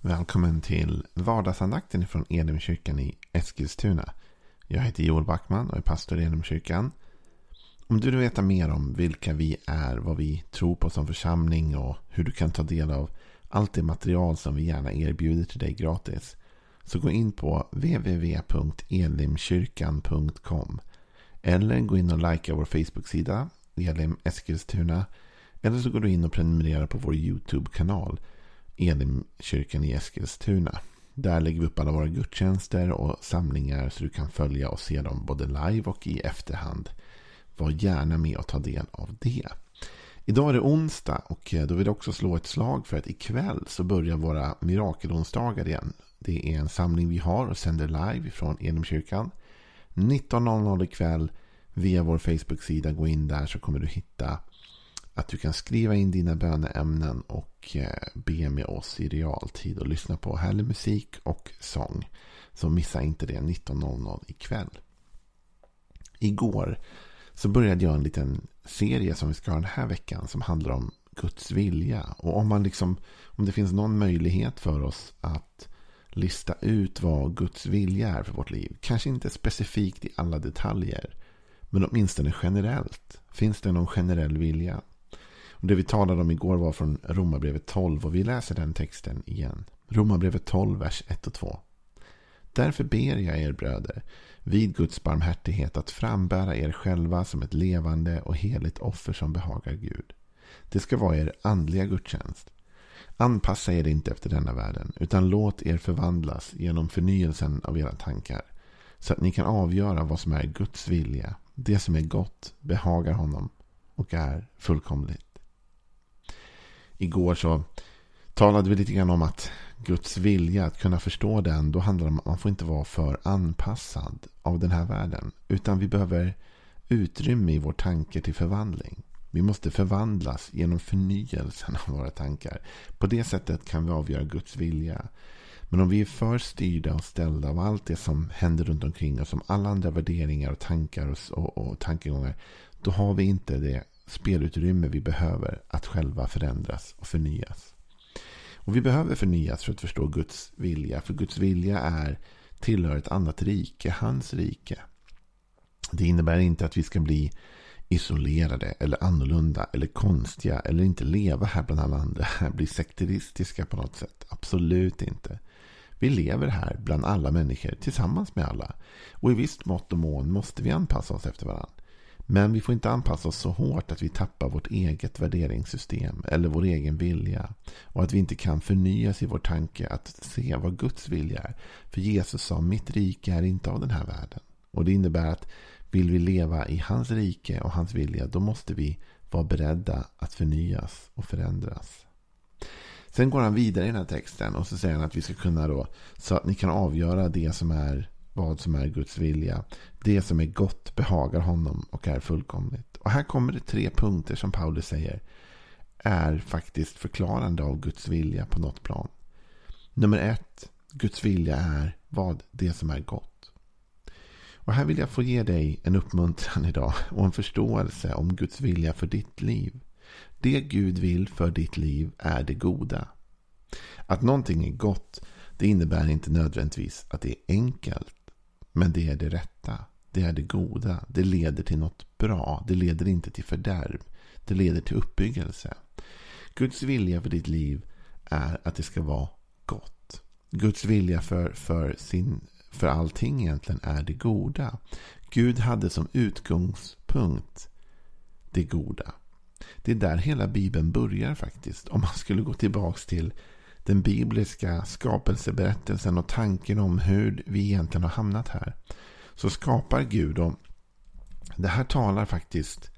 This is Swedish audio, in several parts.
Välkommen till vardagsandakten från Elimkyrkan i Eskilstuna. Jag heter Joel Backman och är pastor i Elimkyrkan. Om du vill veta mer om vilka vi är, vad vi tror på som församling och hur du kan ta del av allt det material som vi gärna erbjuder till dig gratis. Så gå in på www.elimkyrkan.com Eller gå in och likea vår Facebook-sida Elim Eskilstuna. Eller så går du in och prenumererar på vår YouTube-kanal Elimkyrkan i Eskilstuna. Där lägger vi upp alla våra gudstjänster och samlingar så du kan följa och se dem både live och i efterhand. Var gärna med och ta del av det. Idag är det onsdag och eh, då vill jag också slå ett slag för att ikväll så börjar våra mirakelonsdagar igen. Det är en samling vi har och sänder live från Elimkyrkan. 19.00 ikväll via vår Facebook-sida. Gå in där så kommer du hitta att du kan skriva in dina böneämnen och eh, be med oss i realtid och lyssna på härlig musik och sång. Så missa inte det 19.00 ikväll. Igår så började jag en liten serie som vi ska ha den här veckan som handlar om Guds vilja. Och om, man liksom, om det finns någon möjlighet för oss att lista ut vad Guds vilja är för vårt liv. Kanske inte specifikt i alla detaljer. Men åtminstone generellt. Finns det någon generell vilja? Och det vi talade om igår var från Romarbrevet 12 och vi läser den texten igen. Romarbrevet 12, vers 1 och 2. Därför ber jag er bröder, vid Guds barmhärtighet att frambära er själva som ett levande och heligt offer som behagar Gud. Det ska vara er andliga gudstjänst. Anpassa er inte efter denna världen, utan låt er förvandlas genom förnyelsen av era tankar, så att ni kan avgöra vad som är Guds vilja, det som är gott, behagar honom och är fullkomligt. Igår så talade vi lite grann om att Guds vilja, att kunna förstå den, då handlar det om att man får inte vara för anpassad av den här världen. Utan vi behöver utrymme i vår tanke till förvandling. Vi måste förvandlas genom förnyelsen av våra tankar. På det sättet kan vi avgöra Guds vilja. Men om vi är för styrda och ställda av allt det som händer runt omkring oss, som alla andra värderingar och tankar och, och, och tankegångar, då har vi inte det spelutrymme vi behöver att själva förändras och förnyas. Och vi behöver förnyas för att förstå Guds vilja. För Guds vilja är tillhör ett annat rike, hans rike. Det innebär inte att vi ska bli isolerade eller annorlunda eller konstiga eller inte leva här bland alla andra. Bli sekteristiska på något sätt. Absolut inte. Vi lever här bland alla människor tillsammans med alla. Och i visst mått och mån måste vi anpassa oss efter varandra. Men vi får inte anpassa oss så hårt att vi tappar vårt eget värderingssystem eller vår egen vilja. Och att vi inte kan förnyas i vår tanke att se vad Guds vilja är. För Jesus sa, mitt rike är inte av den här världen. Och det innebär att vill vi leva i hans rike och hans vilja, då måste vi vara beredda att förnyas och förändras. Sen går han vidare i den här texten och så säger han att vi ska kunna då, så att ni kan avgöra det som är vad som är Guds vilja. Det som är gott behagar honom och är fullkomligt. Och här kommer det tre punkter som Paulus säger är faktiskt förklarande av Guds vilja på något plan. Nummer ett, Guds vilja är vad det som är gott. Och här vill jag få ge dig en uppmuntran idag och en förståelse om Guds vilja för ditt liv. Det Gud vill för ditt liv är det goda. Att någonting är gott, det innebär inte nödvändigtvis att det är enkelt. Men det är det rätta. Det är det goda. Det leder till något bra. Det leder inte till fördärv. Det leder till uppbyggelse. Guds vilja för ditt liv är att det ska vara gott. Guds vilja för, för, sin, för allting egentligen är det goda. Gud hade som utgångspunkt det goda. Det är där hela Bibeln börjar faktiskt. Om man skulle gå tillbaka till den bibliska skapelseberättelsen och tanken om hur vi egentligen har hamnat här. Så skapar Gud och det här talar faktiskt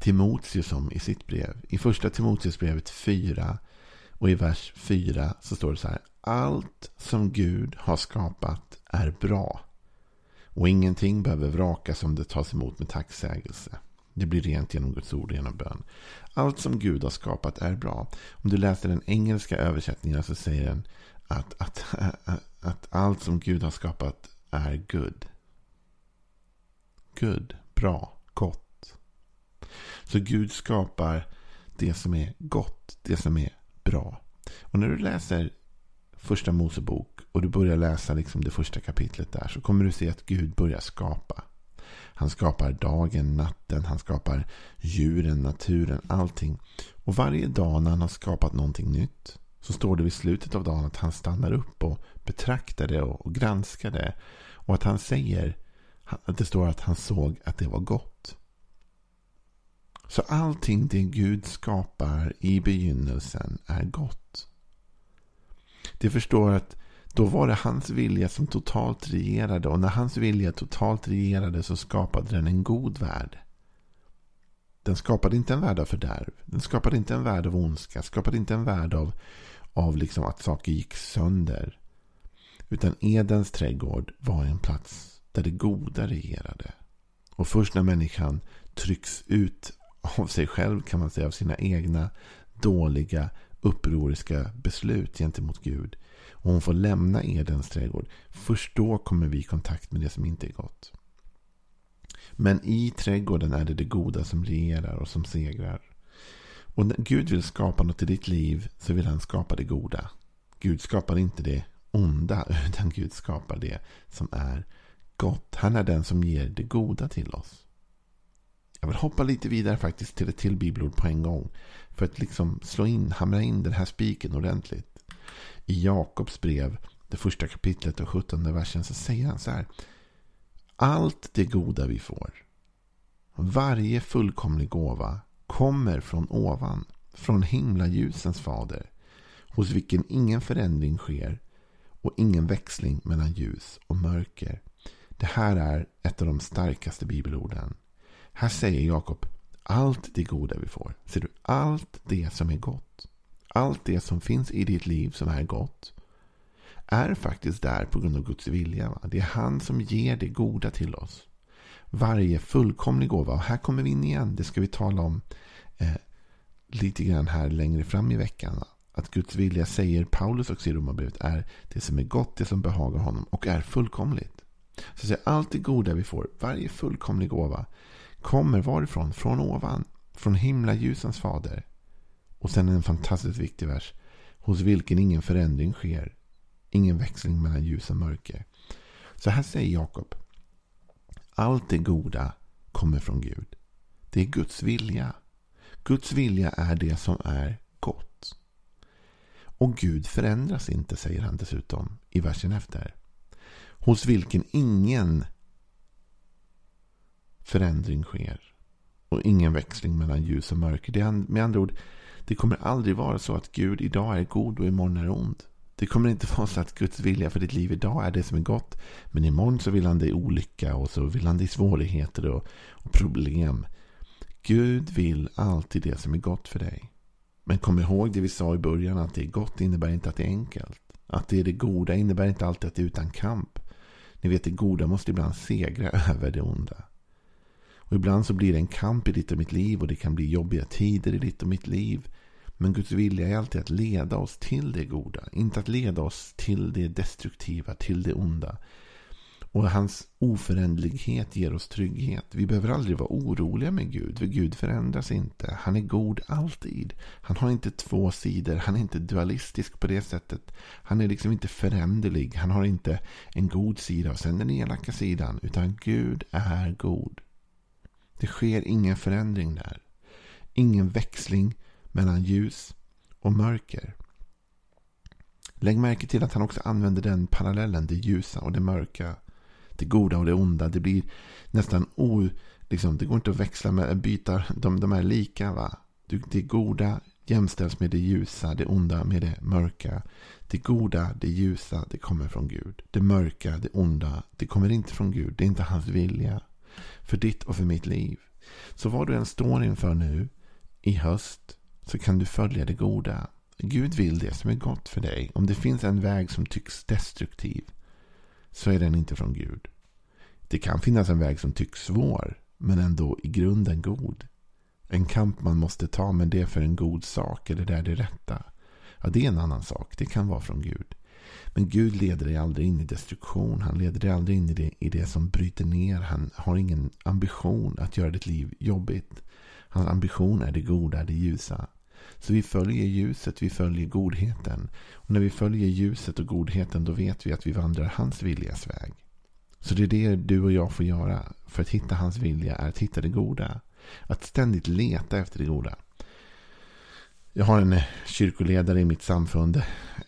Timoteus om i sitt brev. I första Timoteusbrevet 4 och i vers 4 så står det så här. Allt som Gud har skapat är bra. Och ingenting behöver vrakas om det tas emot med tacksägelse. Det blir rent genom Guds ord och genom bön. Allt som Gud har skapat är bra. Om du läser den engelska översättningen så säger den att, att, att, att allt som Gud har skapat är good. Good, bra, gott. Så Gud skapar det som är gott, det som är bra. Och när du läser första Mosebok och du börjar läsa liksom det första kapitlet där så kommer du se att Gud börjar skapa. Han skapar dagen, natten, han skapar djuren, naturen, allting. Och varje dag när han har skapat någonting nytt så står det vid slutet av dagen att han stannar upp och betraktar det och granskar det. Och att han säger att det står att han såg att det var gott. Så allting det Gud skapar i begynnelsen är gott. Det förstår att då var det hans vilja som totalt regerade och när hans vilja totalt regerade så skapade den en god värld. Den skapade inte en värld av fördärv. Den skapade inte en värld av ondska. Skapade inte en värld av, av liksom att saker gick sönder. Utan Edens trädgård var en plats där det goda regerade. Och först när människan trycks ut av sig själv kan man säga, av sina egna dåliga upproriska beslut gentemot Gud. Och hon får lämna Edens trädgård. Först då kommer vi i kontakt med det som inte är gott. Men i trädgården är det det goda som regerar och som segrar. Och när Gud vill skapa något i ditt liv så vill han skapa det goda. Gud skapar inte det onda utan Gud skapar det som är gott. Han är den som ger det goda till oss. Jag vill hoppa lite vidare faktiskt till ett till bibelord på en gång. För att liksom slå in, hamra in den här spiken ordentligt. I Jakobs brev, det första kapitlet och 17 versen, så säger han så här. Allt det goda vi får, varje fullkomlig gåva, kommer från ovan, från himlaljusens fader, hos vilken ingen förändring sker och ingen växling mellan ljus och mörker. Det här är ett av de starkaste bibelorden. Här säger Jakob allt det goda vi får. Ser du? Allt det som är gott. Allt det som finns i ditt liv som är gott är faktiskt där på grund av Guds vilja. Va? Det är han som ger det goda till oss. Varje fullkomlig gåva. Och här kommer vi in igen. Det ska vi tala om eh, lite grann här längre fram i veckan. Va? Att Guds vilja, säger Paulus också i Romarbrevet, är det som är gott, det som behagar honom och är fullkomligt. Så säger allt det goda vi får, varje fullkomlig gåva, kommer varifrån? Från ovan. Från himlaljusens fader. Och sen en fantastiskt viktig vers. Hos vilken ingen förändring sker. Ingen växling mellan ljus och mörker. Så här säger Jakob. Allt det goda kommer från Gud. Det är Guds vilja. Guds vilja är det som är gott. Och Gud förändras inte, säger han dessutom i versen efter. Hos vilken ingen förändring sker. Och ingen växling mellan ljus och mörker. Det är med andra ord, det kommer aldrig vara så att Gud idag är god och imorgon är ond. Det kommer inte vara så att Guds vilja för ditt liv idag är det som är gott. Men imorgon så vill han dig olycka och så vill han dig svårigheter och, och problem. Gud vill alltid det som är gott för dig. Men kom ihåg det vi sa i början att det är gott innebär inte att det är enkelt. Att det är det goda innebär inte alltid att det är utan kamp. Ni vet det goda måste ibland segra över det onda. Och ibland så blir det en kamp i ditt och mitt liv och det kan bli jobbiga tider i ditt och mitt liv. Men Guds vilja är alltid att leda oss till det goda. Inte att leda oss till det destruktiva, till det onda. Och hans oföränderlighet ger oss trygghet. Vi behöver aldrig vara oroliga med Gud. För Gud förändras inte. Han är god alltid. Han har inte två sidor. Han är inte dualistisk på det sättet. Han är liksom inte föränderlig. Han har inte en god sida och sen den elaka sidan. Utan Gud är god. Det sker ingen förändring där. Ingen växling mellan ljus och mörker. Lägg märke till att han också använder den parallellen. Det ljusa och det mörka. Det goda och det onda. Det blir nästan o... Liksom, det går inte att växla med, byta. De, de är lika. va? Det goda jämställs med det ljusa. Det onda med det mörka. Det goda, det ljusa, det kommer från Gud. Det mörka, det onda, det kommer inte från Gud. Det är inte hans vilja för ditt och för mitt liv. Så vad du än står inför nu i höst så kan du följa det goda. Gud vill det som är gott för dig. Om det finns en väg som tycks destruktiv så är den inte från Gud. Det kan finnas en väg som tycks svår men ändå i grunden god. En kamp man måste ta men det är för en god sak eller det är det rätta. Ja, det är en annan sak. Det kan vara från Gud. Men Gud leder dig aldrig in i destruktion. Han leder dig aldrig in i det, i det som bryter ner. Han har ingen ambition att göra ditt liv jobbigt. Hans ambition är det goda, det ljusa. Så vi följer ljuset, vi följer godheten. Och när vi följer ljuset och godheten då vet vi att vi vandrar hans viljas väg. Så det är det du och jag får göra för att hitta hans vilja är att hitta det goda. Att ständigt leta efter det goda. Jag har en eh, kyrkoledare i mitt samfund.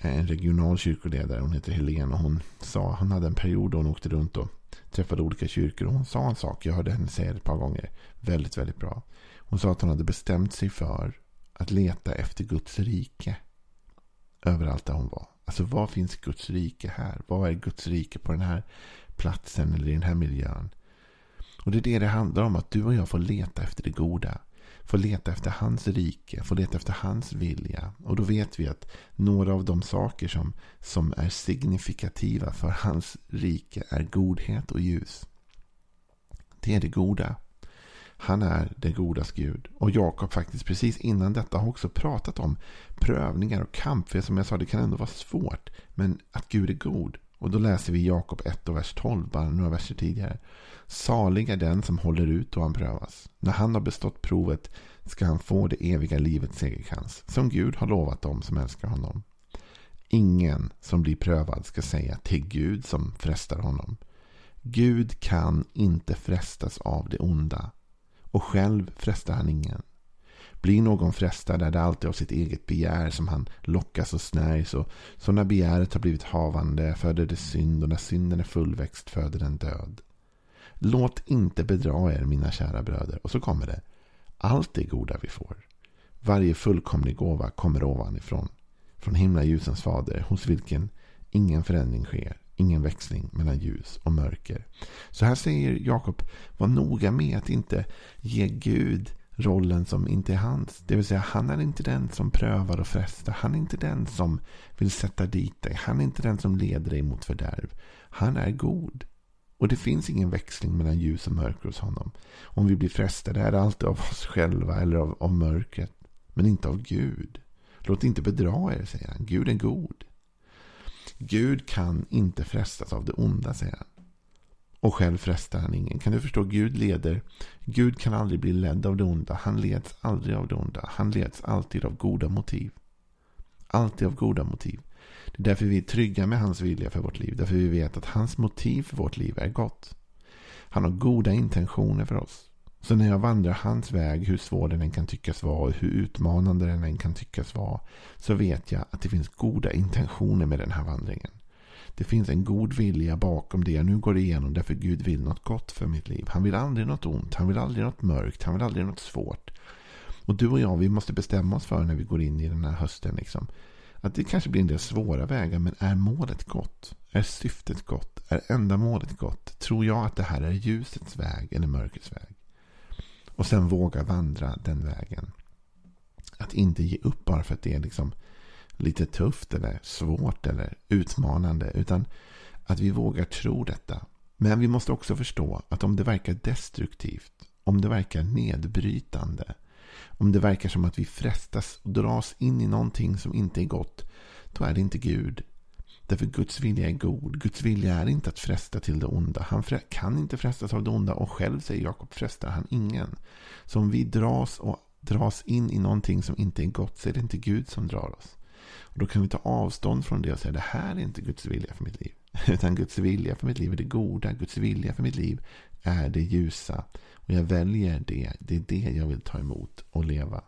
Eh, en regional kyrkoledare. Hon heter Helene. Och hon sa, hon hade en period då hon åkte runt och träffade olika kyrkor. Och hon sa en sak. Jag hörde henne säga det ett par gånger. Väldigt, väldigt bra. Hon sa att hon hade bestämt sig för att leta efter Guds rike. Överallt där hon var. Alltså vad finns Guds rike här? Vad är Guds rike på den här platsen eller i den här miljön? Och det är det det handlar om. Att du och jag får leta efter det goda. Får leta efter hans rike. Får leta efter hans vilja. Och då vet vi att några av de saker som, som är signifikativa för hans rike är godhet och ljus. Det är det goda. Han är det godas Gud. Och Jakob faktiskt precis innan detta har också pratat om prövningar och kamp. För som jag sa, det kan ändå vara svårt. Men att Gud är god. Och då läser vi Jakob 1 och vers 12, bara några verser tidigare. Salig är den som håller ut då han prövas. När han har bestått provet ska han få det eviga livets segerkrans. Som Gud har lovat dem som älskar honom. Ingen som blir prövad ska säga till Gud som frestar honom. Gud kan inte frestas av det onda och själv frestar han ingen. Blir någon frestad är det alltid av sitt eget begär som han lockas och snärjs. Och så när begäret har blivit havande föder det synd och när synden är fullväxt föder den död. Låt inte bedra er mina kära bröder. Och så kommer det. Allt det goda vi får. Varje fullkomlig gåva kommer ovanifrån. Från himlaljusens fader hos vilken ingen förändring sker. Ingen växling mellan ljus och mörker. Så här säger Jakob, var noga med att inte ge Gud rollen som inte är hans. Det vill säga, han är inte den som prövar och frestar. Han är inte den som vill sätta dit dig. Han är inte den som leder dig mot fördärv. Han är god. Och det finns ingen växling mellan ljus och mörker hos honom. Om vi blir frestade är det alltid av oss själva eller av, av mörkret. Men inte av Gud. Låt inte bedra er, säger han. Gud är god. Gud kan inte frestas av det onda, säger han. Och själv frestar han ingen. Kan du förstå? Gud leder. Gud kan aldrig bli ledd av det onda. Han leds aldrig av det onda. Han leds alltid av goda motiv. Alltid av goda motiv. Det är därför vi är trygga med hans vilja för vårt liv. Därför vi vet att hans motiv för vårt liv är gott. Han har goda intentioner för oss. Så när jag vandrar hans väg, hur svår den än kan tyckas vara och hur utmanande den än kan tyckas vara, så vet jag att det finns goda intentioner med den här vandringen. Det finns en god vilja bakom det jag nu går igenom därför Gud vill något gott för mitt liv. Han vill aldrig något ont, han vill aldrig något mörkt, han vill aldrig något svårt. Och du och jag, vi måste bestämma oss för när vi går in i den här hösten. Liksom, att det kanske blir en del svåra vägar, men är målet gott? Är syftet gott? Är ändamålet gott? Tror jag att det här är ljusets väg eller mörkrets väg? Och sen våga vandra den vägen. Att inte ge upp bara för att det är liksom lite tufft eller svårt eller utmanande. Utan att vi vågar tro detta. Men vi måste också förstå att om det verkar destruktivt, om det verkar nedbrytande, om det verkar som att vi frestas och dras in i någonting som inte är gott, då är det inte Gud. Därför Guds vilja är god. Guds vilja är inte att fresta till det onda. Han kan inte frestas av det onda och själv, säger Jakob, frestar han ingen. Så om vi dras och dras in i någonting som inte är gott så är det inte Gud som drar oss. Och Då kan vi ta avstånd från det och säga det här är inte Guds vilja för mitt liv. Utan Guds vilja för mitt liv är det goda. Guds vilja för mitt liv är det ljusa. Och jag väljer det. Det är det jag vill ta emot och leva.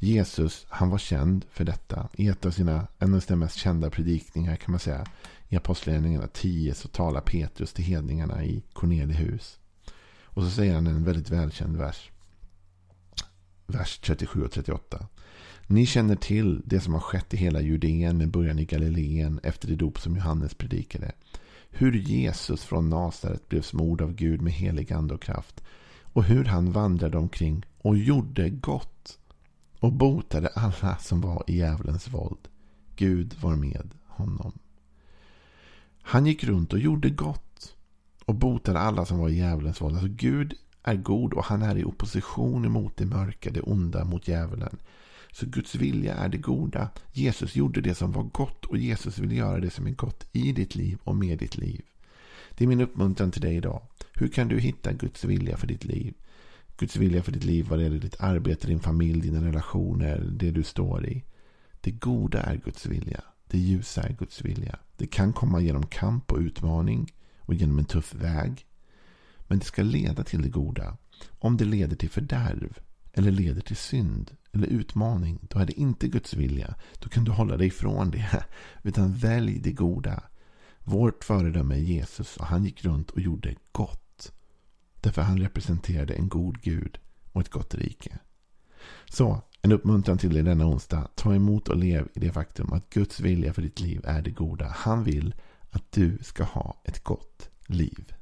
Jesus, han var känd för detta. I ett av sina, en av sina mest kända predikningar kan man säga. I Apostlagärningarna 10 så talar Petrus till hedningarna i Corneliehus. Och så säger han en väldigt välkänd vers. Vers 37 och 38. Ni känner till det som har skett i hela Judeen med början i Galileen efter det dop som Johannes predikade. Hur Jesus från Nasaret blev smord av Gud med helig ande och kraft. Och hur han vandrade omkring och gjorde gott. Och botade alla som var i djävulens våld. Gud var med honom. Han gick runt och gjorde gott. Och botade alla som var i djävulens våld. Alltså Gud är god och han är i opposition emot det mörka, det onda, mot djävulen. Så Guds vilja är det goda. Jesus gjorde det som var gott och Jesus vill göra det som är gott i ditt liv och med ditt liv. Det är min uppmuntran till dig idag. Hur kan du hitta Guds vilja för ditt liv? Guds vilja för ditt liv vad det gäller ditt arbete, din familj, dina relationer, det du står i. Det goda är Guds vilja. Det ljusa är Guds vilja. Det kan komma genom kamp och utmaning och genom en tuff väg. Men det ska leda till det goda. Om det leder till fördärv eller leder till synd eller utmaning, då är det inte Guds vilja. Då kan du hålla dig ifrån det. Utan välj det goda. Vårt föredöme är Jesus och han gick runt och gjorde gott. Därför han representerade en god Gud och ett gott rike. Så, en uppmuntran till dig denna onsdag. Ta emot och lev i det faktum att Guds vilja för ditt liv är det goda. Han vill att du ska ha ett gott liv.